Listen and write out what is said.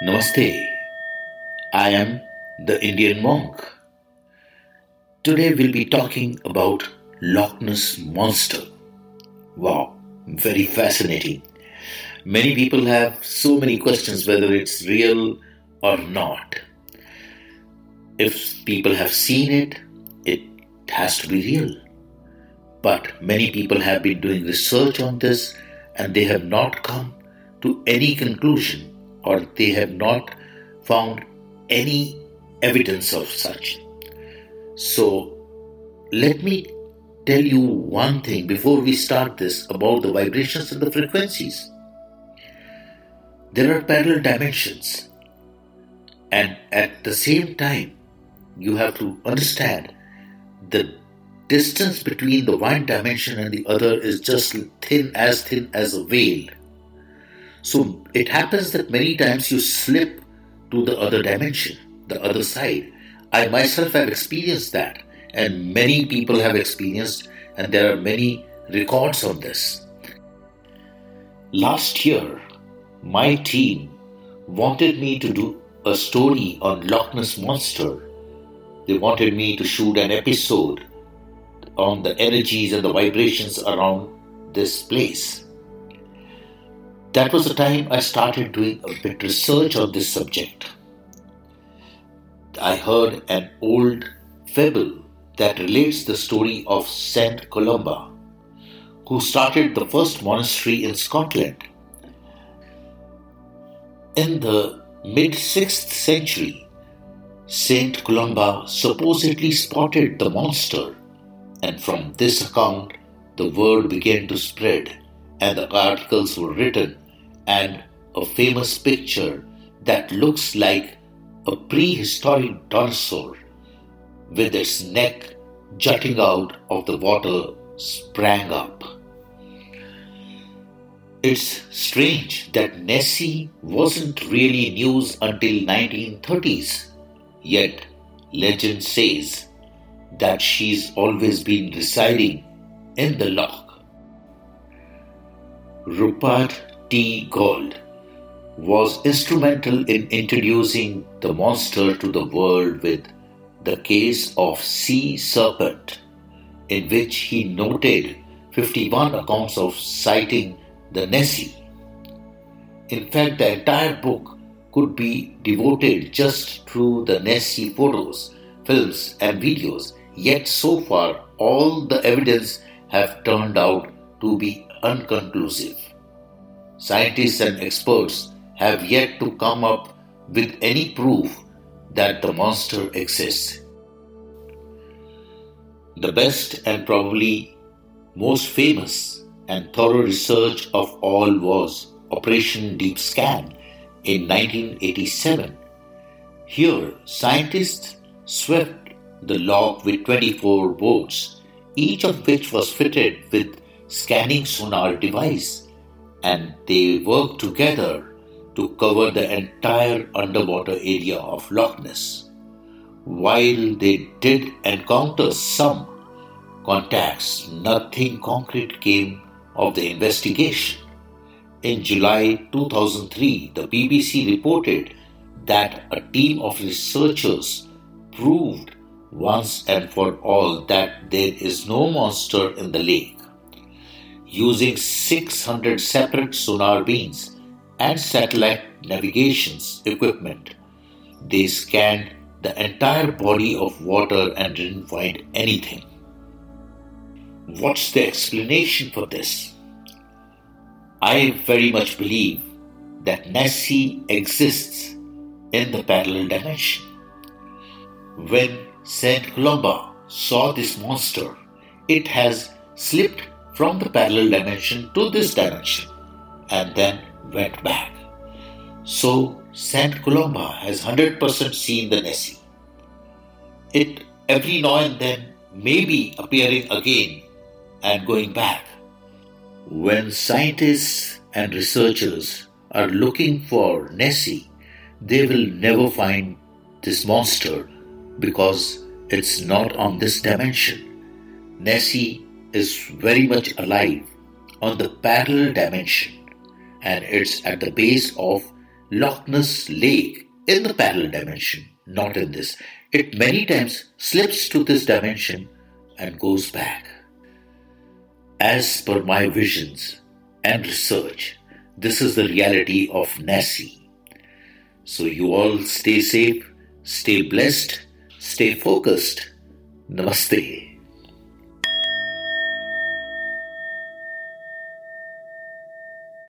Namaste. I am the Indian monk. Today we'll be talking about Loch Ness Monster. Wow, very fascinating. Many people have so many questions whether it's real or not. If people have seen it, it has to be real. But many people have been doing research on this and they have not come to any conclusion or they have not found any evidence of such. So, let me tell you one thing before we start this about the vibrations and the frequencies. There are parallel dimensions, and at the same time, you have to understand the distance between the one dimension and the other is just thin as thin as a veil. So it happens that many times you slip to the other dimension, the other side. I myself have experienced that, and many people have experienced, and there are many records on this. Last year, my team wanted me to do a story on Loch Ness Monster. They wanted me to shoot an episode on the energies and the vibrations around this place. That was the time I started doing a bit research on this subject. I heard an old fable that relates the story of Saint Columba, who started the first monastery in Scotland. In the mid 6th century, Saint Columba supposedly spotted the monster, and from this account, the word began to spread and the articles were written, and a famous picture that looks like a prehistoric dinosaur with its neck jutting out of the water sprang up. It's strange that Nessie wasn't really news until 1930s, yet legend says that she's always been residing in the loch Rupert T. Gould was instrumental in introducing the monster to the world with the case of Sea Serpent, in which he noted 51 accounts of sighting the Nessie. In fact, the entire book could be devoted just to the Nessie photos, films, and videos, yet so far all the evidence have turned out to be unconclusive. Scientists and experts have yet to come up with any proof that the monster exists. The best and probably most famous and thorough research of all was Operation Deep Scan in 1987. Here, scientists swept the loch with 24 boats, each of which was fitted with scanning sonar device and they worked together to cover the entire underwater area of Loch Ness. While they did encounter some contacts, nothing concrete came of the investigation. In July 2003, the BBC reported that a team of researchers proved once and for all that there is no monster in the lake using 600 separate sonar beams and satellite navigations equipment. They scanned the entire body of water and didn't find anything. What's the explanation for this? I very much believe that Nessie exists in the parallel dimension. When Saint Columba saw this monster, it has slipped from the parallel dimension to this dimension and then went back. So Saint Columba has 100% seen the Nessie. It every now and then may be appearing again and going back. When scientists and researchers are looking for Nessie, they will never find this monster because it's not on this dimension. Nessie is very much alive on the parallel dimension and it's at the base of Loch Ness Lake in the parallel dimension, not in this. It many times slips to this dimension and goes back. As per my visions and research, this is the reality of Nessie. So you all stay safe, stay blessed, stay focused. Namaste.